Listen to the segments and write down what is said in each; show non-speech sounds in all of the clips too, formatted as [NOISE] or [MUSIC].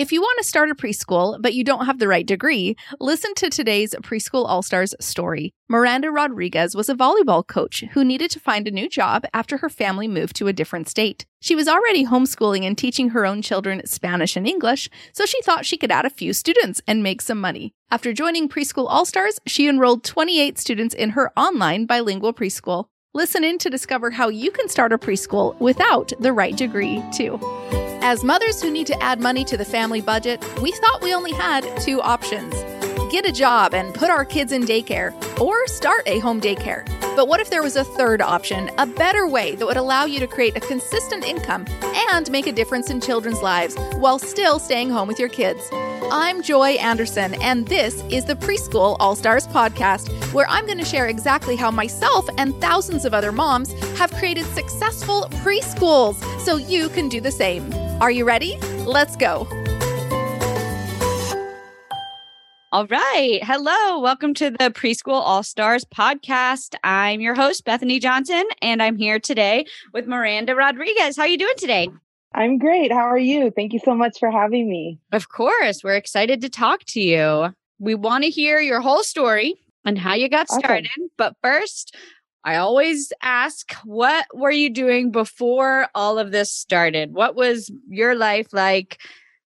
If you want to start a preschool, but you don't have the right degree, listen to today's Preschool All Stars story. Miranda Rodriguez was a volleyball coach who needed to find a new job after her family moved to a different state. She was already homeschooling and teaching her own children Spanish and English, so she thought she could add a few students and make some money. After joining Preschool All Stars, she enrolled 28 students in her online bilingual preschool. Listen in to discover how you can start a preschool without the right degree, too. As mothers who need to add money to the family budget, we thought we only had two options get a job and put our kids in daycare, or start a home daycare. But what if there was a third option, a better way that would allow you to create a consistent income and make a difference in children's lives while still staying home with your kids? I'm Joy Anderson, and this is the Preschool All Stars podcast, where I'm going to share exactly how myself and thousands of other moms have created successful preschools so you can do the same. Are you ready? Let's go. All right. Hello. Welcome to the Preschool All Stars podcast. I'm your host, Bethany Johnson, and I'm here today with Miranda Rodriguez. How are you doing today? I'm great. How are you? Thank you so much for having me. Of course. We're excited to talk to you. We want to hear your whole story and how you got started. Awesome. But first, I always ask, what were you doing before all of this started? What was your life like?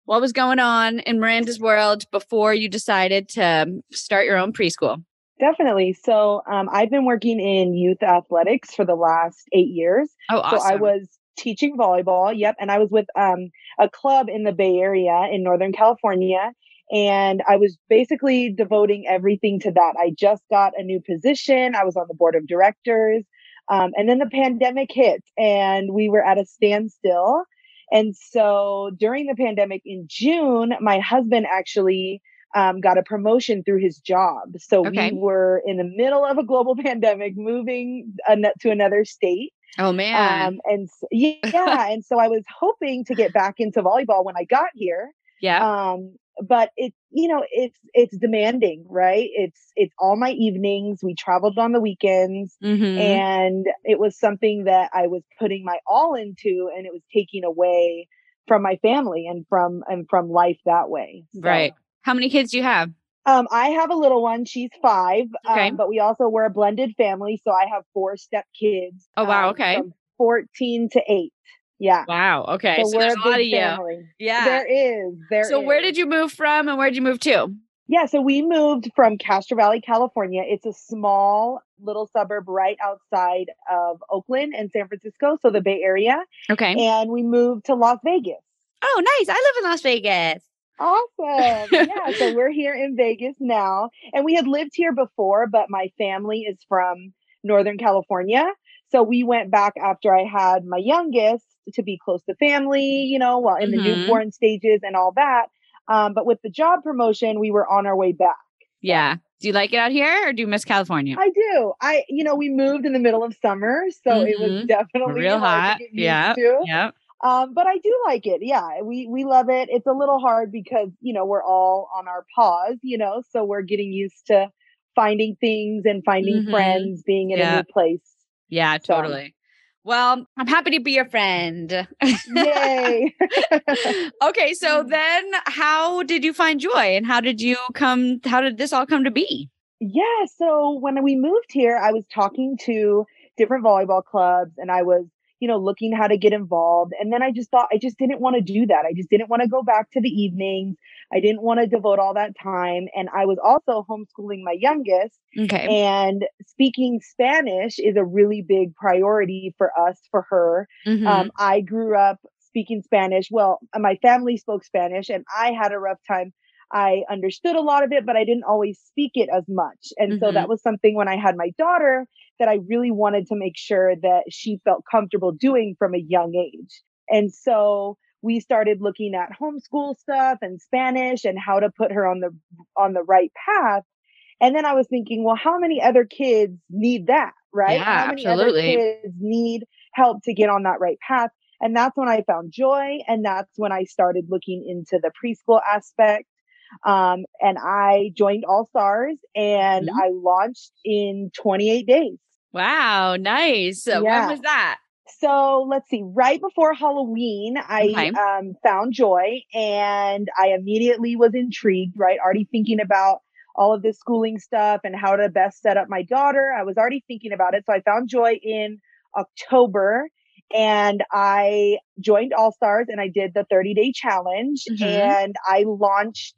what was going on in Miranda's world before you decided to start your own preschool? Definitely. So um, I've been working in youth athletics for the last eight years. Oh, awesome. So I was teaching volleyball. Yep. And I was with um, a club in the Bay Area in Northern California. And I was basically devoting everything to that. I just got a new position. I was on the board of directors. Um, and then the pandemic hit and we were at a standstill. And so during the pandemic in June, my husband actually um, got a promotion through his job. So okay. we were in the middle of a global [LAUGHS] pandemic, moving an- to another state. Oh man! Um, and so, [LAUGHS] yeah, and so I was hoping to get back into volleyball when I got here. Yeah. Um, but it's you know it's it's demanding right it's it's all my evenings we traveled on the weekends mm-hmm. and it was something that i was putting my all into and it was taking away from my family and from and from life that way so, right how many kids do you have um, I have a little one. She's five. Okay. Um, but we also were a blended family, so I have four step kids. Oh wow! Um, okay. Fourteen to eight. Yeah. Wow. Okay. So, so there's a, a lot of family. you. Yeah. There is. There So is. where did you move from and where did you move to? Yeah, so we moved from Castro Valley, California. It's a small little suburb right outside of Oakland and San Francisco, so the Bay Area. Okay. And we moved to Las Vegas. Oh, nice. I live in Las Vegas. Awesome. [LAUGHS] yeah, so we're here in Vegas now. And we had lived here before, but my family is from Northern California. So we went back after I had my youngest to be close to family, you know, while in mm-hmm. the newborn stages and all that. Um, but with the job promotion, we were on our way back. Yeah. Do you like it out here or do you miss California? I do. I, you know, we moved in the middle of summer, so mm-hmm. it was mm-hmm. definitely real hot. Yeah. Yeah. Um, but I do like it. Yeah, we we love it. It's a little hard because you know we're all on our paws, you know, so we're getting used to finding things and finding mm-hmm. friends, being in yeah. a new place. Yeah, totally. Well, I'm happy to be your friend. Yay. [LAUGHS] okay, so [LAUGHS] then how did you find joy and how did you come how did this all come to be? Yeah, so when we moved here, I was talking to different volleyball clubs and I was you know, looking how to get involved. And then I just thought I just didn't want to do that. I just didn't want to go back to the evenings. I didn't want to devote all that time. And I was also homeschooling my youngest. Okay. And speaking Spanish is a really big priority for us, for her. Mm-hmm. Um, I grew up speaking Spanish. Well, my family spoke Spanish and I had a rough time I understood a lot of it, but I didn't always speak it as much. And mm-hmm. so that mm-hmm. was something when I had my daughter that I really wanted to make sure that she felt comfortable doing from a young age. And so we started looking at homeschool stuff and Spanish and how to put her on the on the right path. And then I was thinking, well, how many other kids need that, right? Yeah, how many absolutely. other kids need help to get on that right path? And that's when I found joy. And that's when I started looking into the preschool aspect um, and I joined All Stars and mm-hmm. I launched in 28 days. Wow, nice. So yeah. When was that? So let's see. Right before Halloween, I okay. um, found Joy and I immediately was intrigued, right? Already thinking about all of this schooling stuff and how to best set up my daughter. I was already thinking about it. So I found Joy in October and I joined All Stars and I did the 30 day challenge mm-hmm. and I launched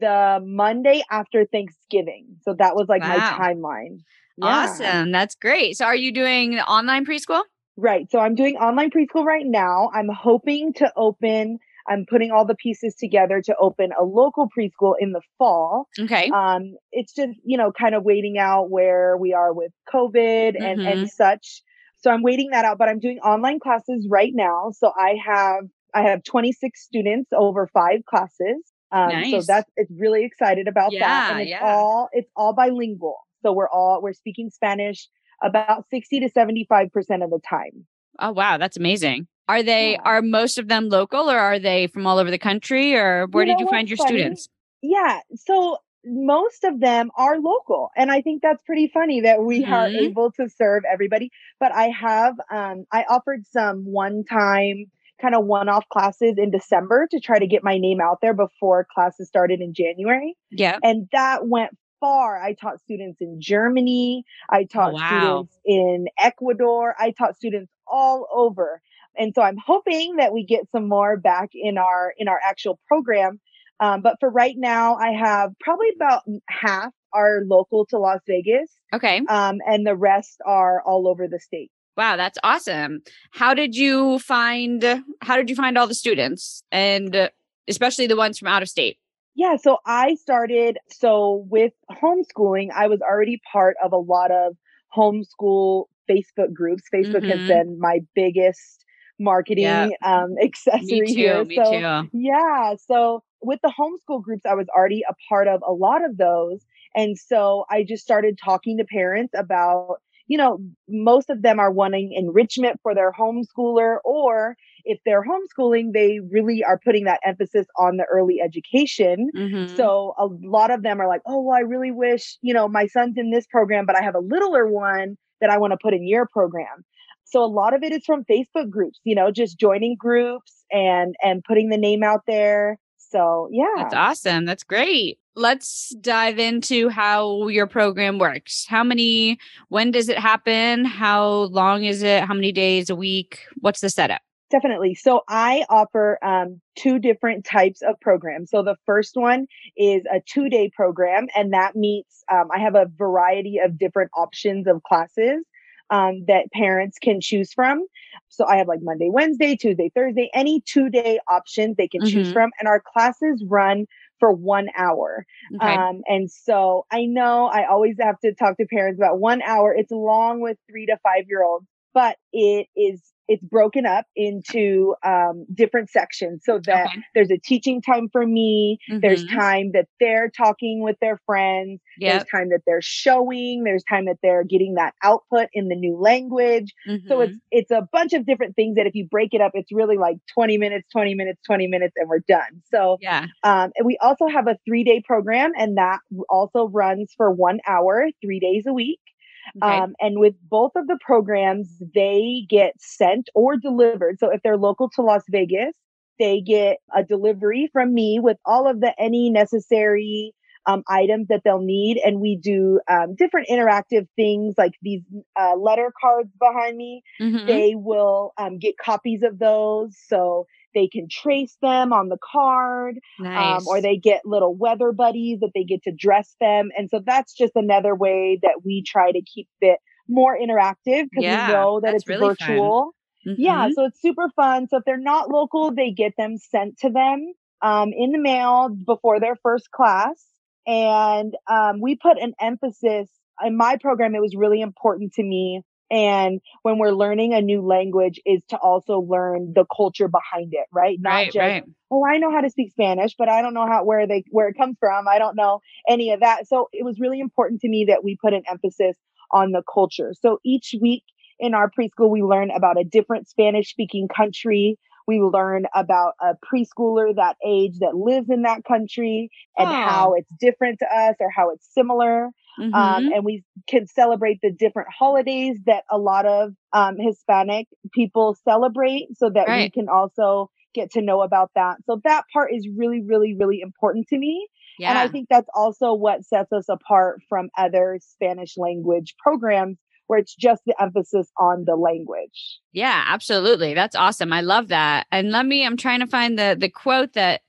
the Monday after Thanksgiving. So that was like wow. my timeline. Yeah. Awesome. That's great. So are you doing online preschool? Right. So I'm doing online preschool right now. I'm hoping to open I'm putting all the pieces together to open a local preschool in the fall. Okay. Um, it's just, you know, kind of waiting out where we are with COVID and, mm-hmm. and such. So I'm waiting that out, but I'm doing online classes right now. So I have I have 26 students over five classes. Um, nice. so that's it's really excited about yeah, that. And it's yeah. all it's all bilingual. So we're all we're speaking Spanish about 60 to 75% of the time. Oh wow, that's amazing. Are they yeah. are most of them local or are they from all over the country or where you did you find your funny? students? Yeah. So most of them are local and i think that's pretty funny that we mm-hmm. are able to serve everybody but i have um i offered some one time kind of one off classes in december to try to get my name out there before classes started in january yeah and that went far i taught students in germany i oh, taught wow. students in ecuador i taught students all over and so i'm hoping that we get some more back in our in our actual program um, but for right now, I have probably about half are local to Las Vegas. Okay. Um, and the rest are all over the state. Wow, that's awesome. How did you find how did you find all the students and uh, especially the ones from out of state? Yeah, so I started so with homeschooling, I was already part of a lot of homeschool Facebook groups. Facebook mm-hmm. has been my biggest marketing yep. um [LAUGHS] accessory me too, here. Me so too. yeah, so with the homeschool groups, I was already a part of a lot of those. And so I just started talking to parents about, you know, most of them are wanting enrichment for their homeschooler, or if they're homeschooling, they really are putting that emphasis on the early education. Mm-hmm. So a lot of them are like, oh, well, I really wish, you know, my son's in this program, but I have a littler one that I want to put in your program. So a lot of it is from Facebook groups, you know, just joining groups and and putting the name out there so, yeah. That's awesome. That's great. Let's dive into how your program works. How many, when does it happen? How long is it? How many days a week? What's the setup? Definitely. So I offer um, two different types of programs. So the first one is a two day program, and that meets, um, I have a variety of different options of classes um, that parents can choose from. So I have like Monday, Wednesday, Tuesday, Thursday, any two day options they can mm-hmm. choose from. And our classes run for one hour. Okay. Um, and so I know I always have to talk to parents about one hour. It's long with three to five year olds, but it is it's broken up into um, different sections so that okay. there's a teaching time for me mm-hmm. there's time that they're talking with their friends yep. there's time that they're showing there's time that they're getting that output in the new language mm-hmm. so it's mm-hmm. it's a bunch of different things that if you break it up it's really like 20 minutes 20 minutes 20 minutes and we're done so yeah um, and we also have a three day program and that also runs for one hour three days a week Okay. Um, and with both of the programs, they get sent or delivered. So if they're local to Las Vegas, they get a delivery from me with all of the any necessary um, items that they'll need. And we do um, different interactive things like these uh, letter cards behind me. Mm-hmm. They will um, get copies of those. So they can trace them on the card nice. um, or they get little weather buddies that they get to dress them and so that's just another way that we try to keep it more interactive because yeah, we know that it's really virtual mm-hmm. yeah so it's super fun so if they're not local they get them sent to them um, in the mail before their first class and um, we put an emphasis in my program it was really important to me and when we're learning a new language is to also learn the culture behind it right? Not right, just right. oh i know how to speak spanish but i don't know how where they where it comes from. I don't know any of that. So it was really important to me that we put an emphasis on the culture. So each week in our preschool we learn about a different spanish speaking country. We learn about a preschooler that age that lives in that country and oh. how it's different to us or how it's similar mm-hmm. um, and we can celebrate the different holidays that a lot of um, Hispanic people celebrate so that right. we can also get to know about that. So that part is really, really, really important to me. Yeah. And I think that's also what sets us apart from other Spanish language programs where it's just the emphasis on the language. Yeah, absolutely. That's awesome. I love that. And let me I'm trying to find the the quote that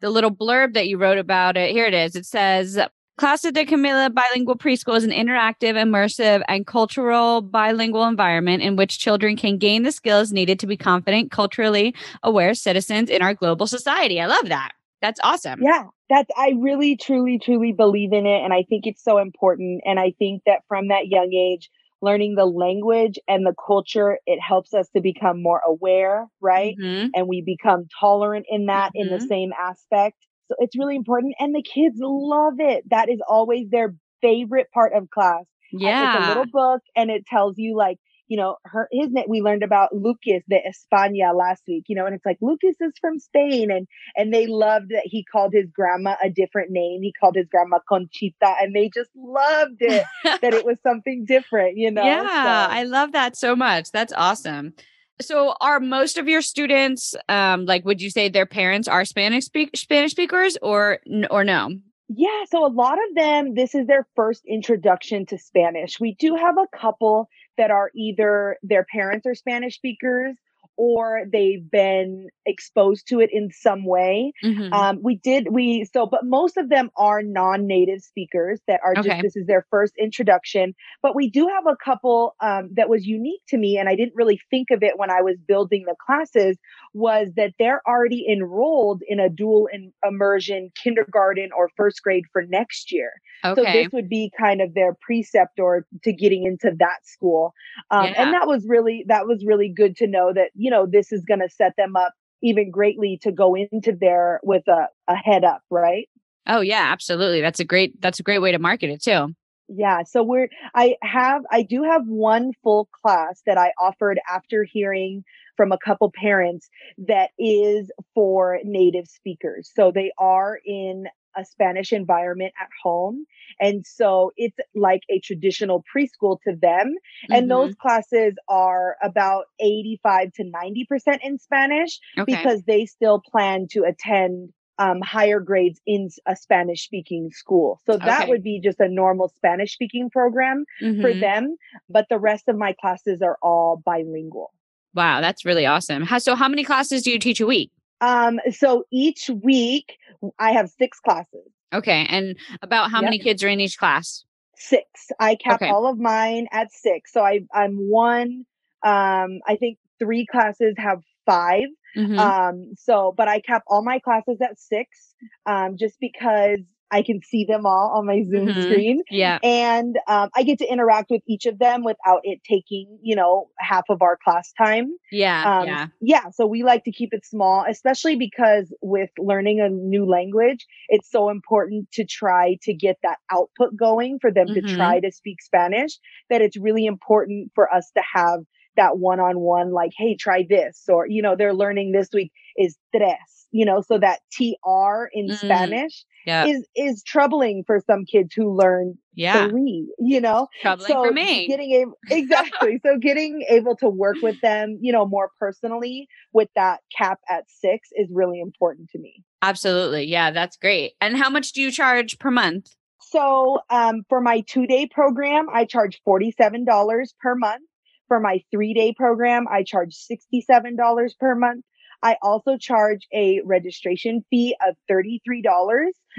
the little blurb that you wrote about it. Here it is. It says Clase de Camila Bilingual Preschool is an interactive, immersive, and cultural bilingual environment in which children can gain the skills needed to be confident, culturally aware citizens in our global society. I love that. That's awesome. Yeah, that's, I really, truly, truly believe in it. And I think it's so important. And I think that from that young age, learning the language and the culture, it helps us to become more aware, right? Mm-hmm. And we become tolerant in that mm-hmm. in the mm-hmm. same aspect. So it's really important. And the kids love it. That is always their favorite part of class. Yeah. It's a little book and it tells you like you know, her his name we learned about Lucas de España last week, you know, and it's like Lucas is from Spain and and they loved that he called his grandma a different name. He called his grandma Conchita and they just loved it that it [LAUGHS] was something different, you know. Yeah, so. I love that so much. That's awesome. So are most of your students um like would you say their parents are Spanish speak Spanish speakers or or no? Yeah, so a lot of them, this is their first introduction to Spanish. We do have a couple that are either their parents are Spanish speakers or they've been exposed to it in some way. Mm-hmm. Um, we did, we, so, but most of them are non native speakers that are just, this is their first introduction. But we do have a couple um, that was unique to me, and I didn't really think of it when I was building the classes, was that they're already enrolled in a dual in immersion kindergarten or first grade for next year. Okay. So this would be kind of their preceptor to getting into that school. Um, yeah. And that was really, that was really good to know that, you know, this is going to set them up even greatly to go into there with a, a head up, right? Oh yeah, absolutely. That's a great that's a great way to market it too. Yeah, so we're I have I do have one full class that I offered after hearing from a couple parents that is for native speakers. So they are in a Spanish environment at home. And so it's like a traditional preschool to them. Mm-hmm. And those classes are about 85 to 90% in Spanish okay. because they still plan to attend um, higher grades in a Spanish speaking school. So that okay. would be just a normal Spanish speaking program mm-hmm. for them. But the rest of my classes are all bilingual. Wow, that's really awesome. How, so, how many classes do you teach a week? Um, so each week I have six classes. Okay. And about how yep. many kids are in each class? Six. I cap okay. all of mine at six. So I I'm one um I think three classes have 5 mm-hmm. Um so but I cap all my classes at six um just because I can see them all on my Zoom mm-hmm. screen. Yeah. And um, I get to interact with each of them without it taking, you know, half of our class time. Yeah. Um, yeah. Yeah. So we like to keep it small, especially because with learning a new language, it's so important to try to get that output going for them mm-hmm. to try to speak Spanish, that it's really important for us to have that one on one, like, hey, try this. Or, you know, they're learning this week is tres you know, so that TR in mm, Spanish yeah. is is troubling for some kids who learn yeah. three, you know. Troubling so for me. Getting able [LAUGHS] exactly. so getting able to work with them, you know, more personally with that cap at six is really important to me. Absolutely. Yeah, that's great. And how much do you charge per month? So um, for my two day program, I charge $47 per month. For my three day program, I charge $67 per month. I also charge a registration fee of $33,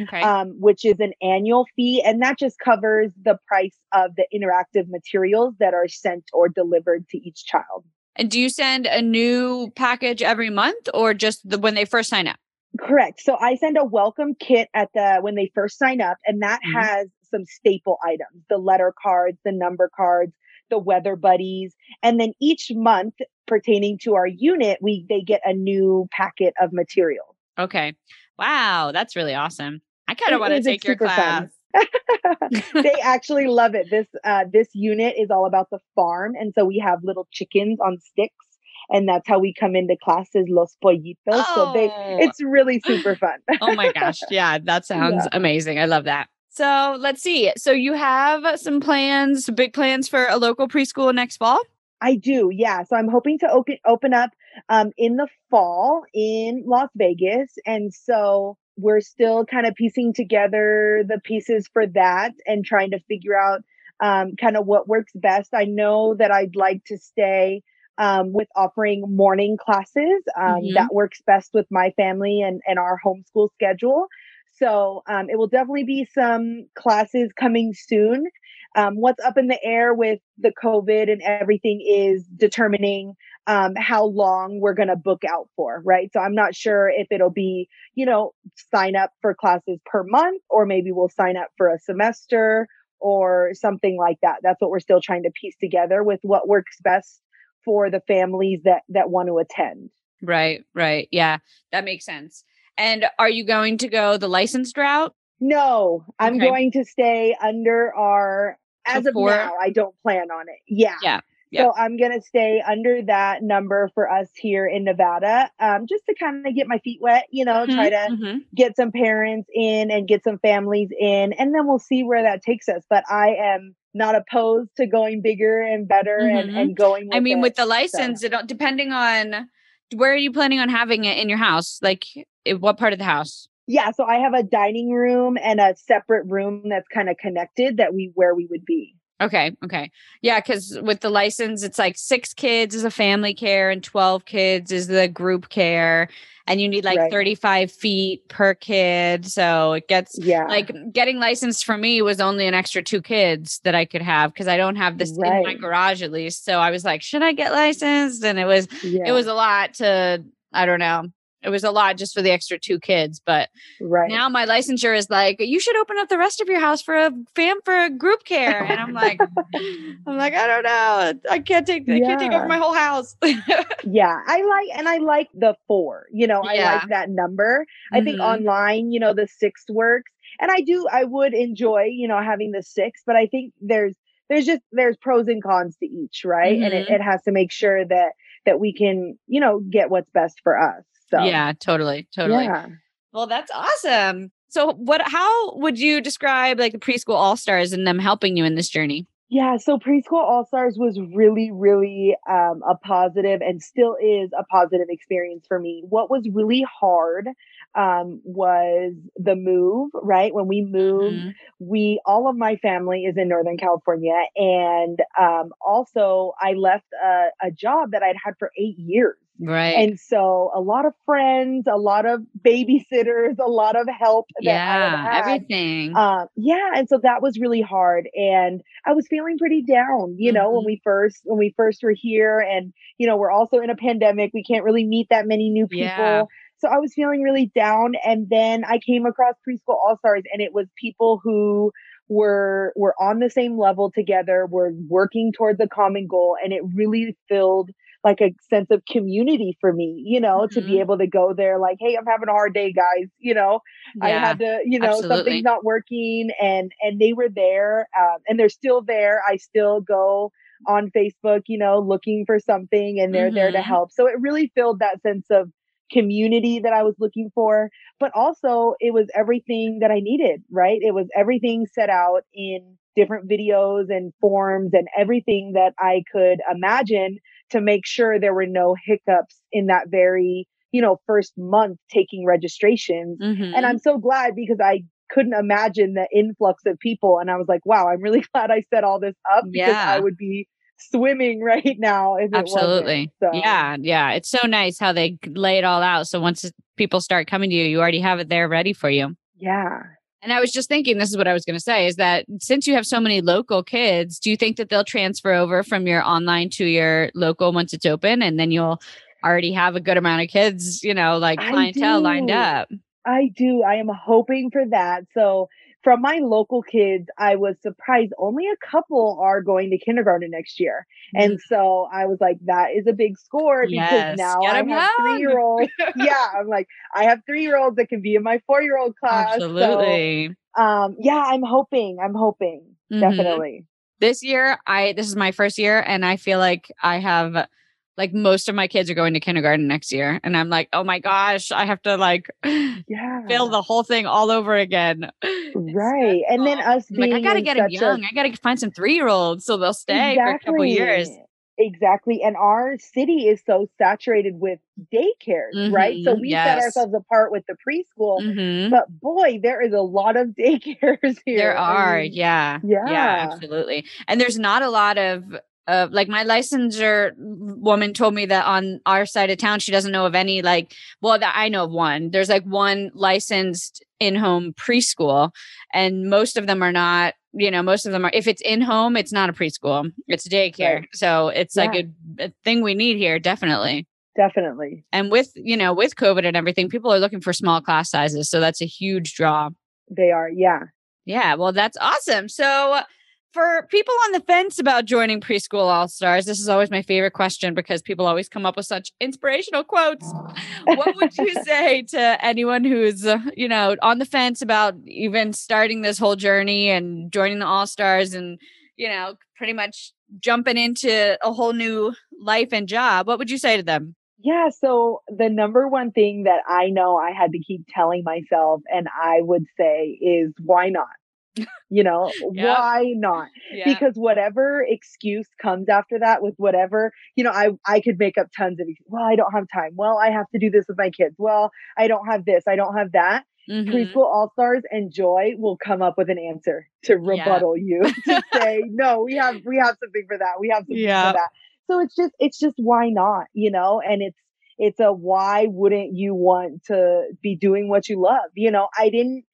okay. um, which is an annual fee. And that just covers the price of the interactive materials that are sent or delivered to each child. And do you send a new package every month or just the, when they first sign up? Correct. So I send a welcome kit at the when they first sign up, and that mm-hmm. has some staple items: the letter cards, the number cards, the weather buddies. And then each month pertaining to our unit, we they get a new packet of material. Okay. Wow, that's really awesome. I kind of want to take your class. [LAUGHS] [LAUGHS] they actually love it. This uh, this unit is all about the farm, and so we have little chickens on sticks, and that's how we come into classes, los pollitos. Oh. So they, oh. it's really super fun. oh my gosh, [LAUGHS] yeah, that sounds yeah. amazing. I love that. So let's see. So you have some plans, big plans for a local preschool next fall? I do, yeah. So I'm hoping to open open up um, in the fall in Las Vegas, and so we're still kind of piecing together the pieces for that and trying to figure out um, kind of what works best. I know that I'd like to stay um, with offering morning classes. Um, mm-hmm. That works best with my family and, and our homeschool schedule. So um, it will definitely be some classes coming soon. Um, what's up in the air with the COVID and everything is determining um, how long we're going to book out for, right? So I'm not sure if it'll be, you know, sign up for classes per month, or maybe we'll sign up for a semester or something like that. That's what we're still trying to piece together with what works best for the families that that want to attend. Right, right. Yeah, that makes sense. And are you going to go the licensed route? No, I'm okay. going to stay under our as of now. I don't plan on it. Yeah. Yeah. Yep. So I'm going to stay under that number for us here in Nevada, um, just to kind of get my feet wet, you know, mm-hmm, try to mm-hmm. get some parents in and get some families in, and then we'll see where that takes us. But I am not opposed to going bigger and better mm-hmm. and, and going. I mean, it, with the license, so. depending on where are you planning on having it in your house? Like, what part of the house? Yeah, so I have a dining room and a separate room that's kind of connected that we where we would be. Okay. Okay. Yeah. Cause with the license, it's like six kids is a family care and 12 kids is the group care. And you need like right. 35 feet per kid. So it gets yeah. like getting licensed for me was only an extra two kids that I could have because I don't have this right. in my garage at least. So I was like, should I get licensed? And it was, yeah. it was a lot to, I don't know, it was a lot just for the extra two kids. But right. now my licensure is like, you should open up the rest of your house for a fam for a group care. And I'm like, [LAUGHS] I'm like, I don't know. I can't take I can't take over my whole house. [LAUGHS] yeah. I like and I like the four. You know, I yeah. like that number. I mm-hmm. think online, you know, the six works. And I do I would enjoy, you know, having the six, but I think there's there's just there's pros and cons to each, right? Mm-hmm. And it, mm-hmm. it has to make sure that that we can, you know, get what's best for us. So yeah, totally, totally. Yeah. Well, that's awesome. So, what? How would you describe like the preschool all stars and them helping you in this journey? Yeah, so preschool all stars was really, really um, a positive and still is a positive experience for me. What was really hard um, was the move, right? When we moved, mm-hmm. we, all of my family is in Northern California. And um, also, I left a, a job that I'd had for eight years. Right. And so a lot of friends, a lot of babysitters, a lot of help. yeah, everything. Uh, yeah. And so that was really hard. And I was feeling pretty down, you mm-hmm. know, when mm-hmm. we first, when we first were here and, you know, we're also in a pandemic. We can't really meet that many new people. Yeah. So I was feeling really down. And then I came across Preschool All Stars and it was people who were were on the same level together, were working towards a common goal. And it really filled like a sense of community for me, you know, mm-hmm. to be mm-hmm. able to go there like, hey, I'm having a hard day, guys. You know, yeah, I had to, you know, absolutely. something's not working, and and they were there, um, and they're still there. I still go on Facebook, you know, looking for something, and they're mm-hmm. there to mm-hmm. help. So it really filled that sense of community that I was looking for, but also it was everything that I needed, right? It was everything set out in different videos and forms and everything that I could imagine to make sure there were no hiccups in that very, you know, first month taking registrations. Mm-hmm. And I'm so glad because I couldn't imagine the influx of people. And I was like, wow, I'm really [LAUGHS] glad I set all this up because yeah. I would be swimming [LAUGHS] right now. Absolutely. So. Yeah. Yeah. It's so nice how they lay it all out. So once people start coming to you, you already have it there ready for you. Yeah. And I was just thinking, this is what I was going to say is that since you have so many local kids, do you think that they'll transfer over from your online to your local once it's open and then you'll already have a good amount of kids, you know, like clientele lined up? I do. I am hoping for that. So from my local kids, I was surprised only a couple are going to kindergarten next year. And mm. so I was like, that is a big score because yes, now I have three year olds. [LAUGHS] yeah. I'm like, I have three year olds that can be in my four year old class. Absolutely. So, um, yeah, I'm hoping. I'm hoping. Mm-hmm. Definitely. This year, I this is my first year and I feel like I have like most of my kids are going to kindergarten next year and i'm like oh my gosh i have to like yeah fill the whole thing all over again right. And then us being like, I gotta get them young. A, I gotta find some three year olds so they'll stay exactly. for a couple years. Exactly. And our city is so saturated with daycares, mm-hmm. right? So mm-hmm. we yes. set ourselves apart with the preschool. Mm-hmm. But boy, there is a lot of [LAUGHS] daycares here. There are. I mean, yeah. Yeah. Yeah, absolutely. And there's not a lot of uh, like my licensure woman told me that on our side of town she doesn't know of any like well that i know of one. There's like one licensed in-home preschool and most of them are not you know most of them are if it's in home it's not a preschool. It's daycare. Right. so it's yeah. like a, a thing we need here definitely. Definitely. And with you know with covid and everything people are looking for small class sizes so that's a huge draw. They are yeah. Yeah well that's awesome. So for people on the fence about joining preschool all stars this is always my favorite question because people always come up with such inspirational quotes. What would you [LAUGHS] say to anyone who's uh, you know on the fence about even starting this whole journey and joining the all stars and you know pretty much jumping into a whole new life and job? What would you say to them? Yeah so the number one thing that i know i had to keep telling myself and i would say is why not you know yeah. why not? Yeah. because whatever excuse comes after that with whatever you know i i could make up tons of well i don't have time. Well i have to do this with my kids. Well i don't have this. I don't have that. Mm-hmm. preschool all stars and joy will come up with an answer to rebuttal yeah. you [LAUGHS] to say no we have we have something for that. We have something for that. So it's just it's just why not you know? And it's it's a why wouldn't you want to be doing what you love? You know i didn't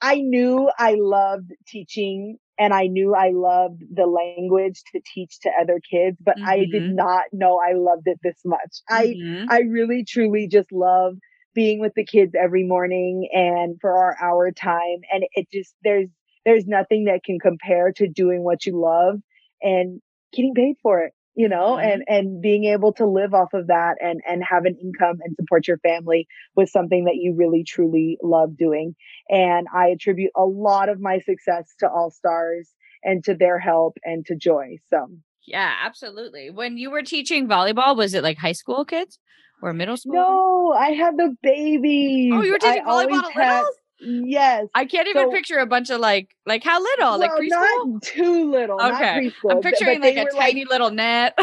I knew I loved teaching and I knew I loved the language to teach to other kids, but mm-hmm. I did mm-hmm. not know I loved it this much. Mm-hmm. I I really truly just love being with the kids every morning and for our hour time and it just there's there's nothing that can compare to doing what you love and getting paid for it you know mm-hmm. and and being able to live off of that and and have an income and support your family with something that you really truly love doing. And i attribute a lot of my success to all stars and to their help and to joy so. Yeah absolutely. When you were teaching volleyball was it like high school kids or middle school? No i had the babies. oh you were teaching I volleyball littles Yes. I can't even so, picture a bunch of like like how little? Well, like preschool? Not too little. Okay. I'm picturing like a tiny like, little net.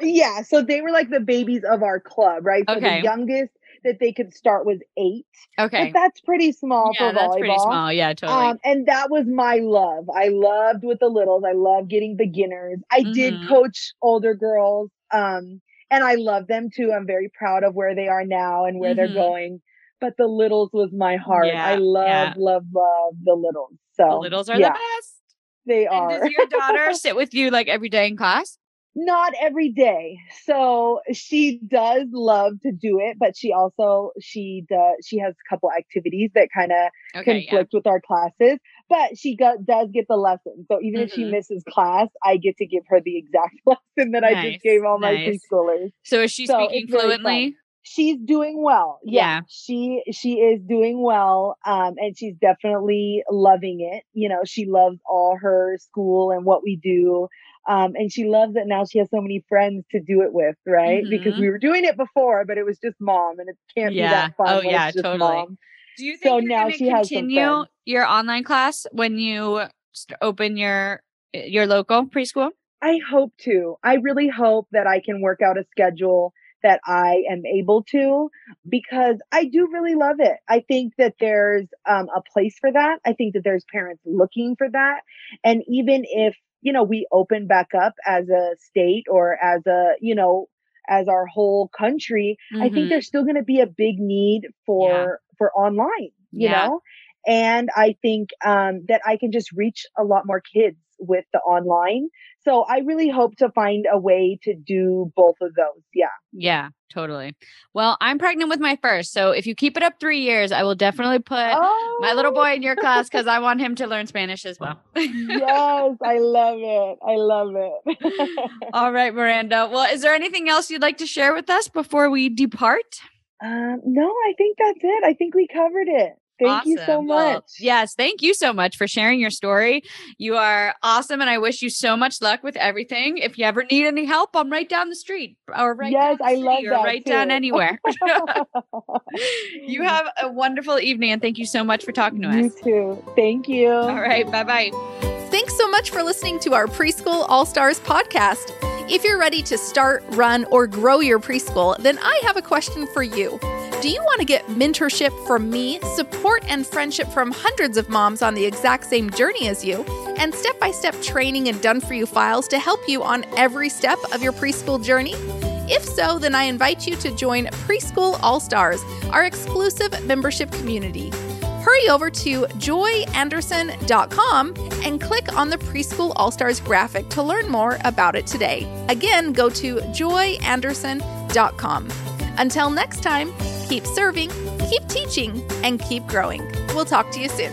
yeah. So they were like the babies of our club, right? So okay. the youngest that they could start was eight. Okay. But that's pretty small yeah, for volleyball. That's pretty small. Yeah, totally. Um, and that was my love. I loved with the littles. I loved getting beginners. I mm-hmm. did coach older girls. Um, and I love them too. I'm very proud of where they are now and where mm-hmm. they're going but the littles was my heart. Yeah, I love, yeah. love, love the littles. So the littles are yeah, the best. They and are. Does your daughter [LAUGHS] sit with you like every day in class? Not every day. So she does love to do it, but she also she does she has a couple activities that kind of okay, conflict with our classes. But she got, does get the lesson. So even mm-hmm. if she mm-hmm. misses class, I get to give her the exact [LAUGHS] lesson that nice, I just gave all nice. my preschoolers. So is she so speaking fluently? She's doing well. Yeah, yeah, she she is doing well, um, and she's definitely loving it. You know, she loves all her school and what we do, um, and she loves it now. She has so many friends to do it with, right? Mm-hmm. Because we were doing it before, but it was just mom, and it can't yeah. be that fun. Oh yeah, totally. Mom. Do you think so now she continue your online class when you open your your local preschool? I hope to. I really hope that I can work out a schedule that I am able to because I do really love it. I think that there's um, a place for that. I think that there's parents looking for that. And even if, you know, we open back up as a state or as a, you know, as our whole country, mm-hmm. I think mm-hmm. there's still going to be a big need for yeah. for online, you yeah. know? And I think um, that I can just reach a lot more kids with the online. So I really hope to find a way to do both of those. Yeah. Yeah, totally. Well, I'm pregnant with my first. So if you keep it up three years, I will definitely put oh. my little boy in your class because I want him to learn Spanish as well. yes, [LAUGHS] I love it. I love it. All right, Miranda. Well, is there anything else you'd like to share with us before we depart? Um, no, I think that's it. I think we covered it. Thank awesome. you so much. Well, yes, thank you so much for sharing your story. You are awesome, and I wish you so much luck with everything. If you ever need any help, I'm right down the street, or right yes, I love or that right too. down anywhere. [LAUGHS] you [LAUGHS] have a wonderful evening, and thank you so much for talking to us. You too. Thank you. All right, bye bye. Thanks so much for listening to our Preschool All Stars podcast. If you're ready to start, run, or grow your preschool, then I have a question for you. Do you want to get mentorship from me, support and friendship from hundreds of moms on the exact same journey as you, and step by step training and done for you files to help you on every step of your preschool journey? If so, then I invite you to join Preschool All Stars, our exclusive membership community. Hurry over to joyanderson.com and click on the Preschool All Stars graphic to learn more about it today. Again, go to joyanderson.com. Until next time, keep serving, keep teaching, and keep growing. We'll talk to you soon.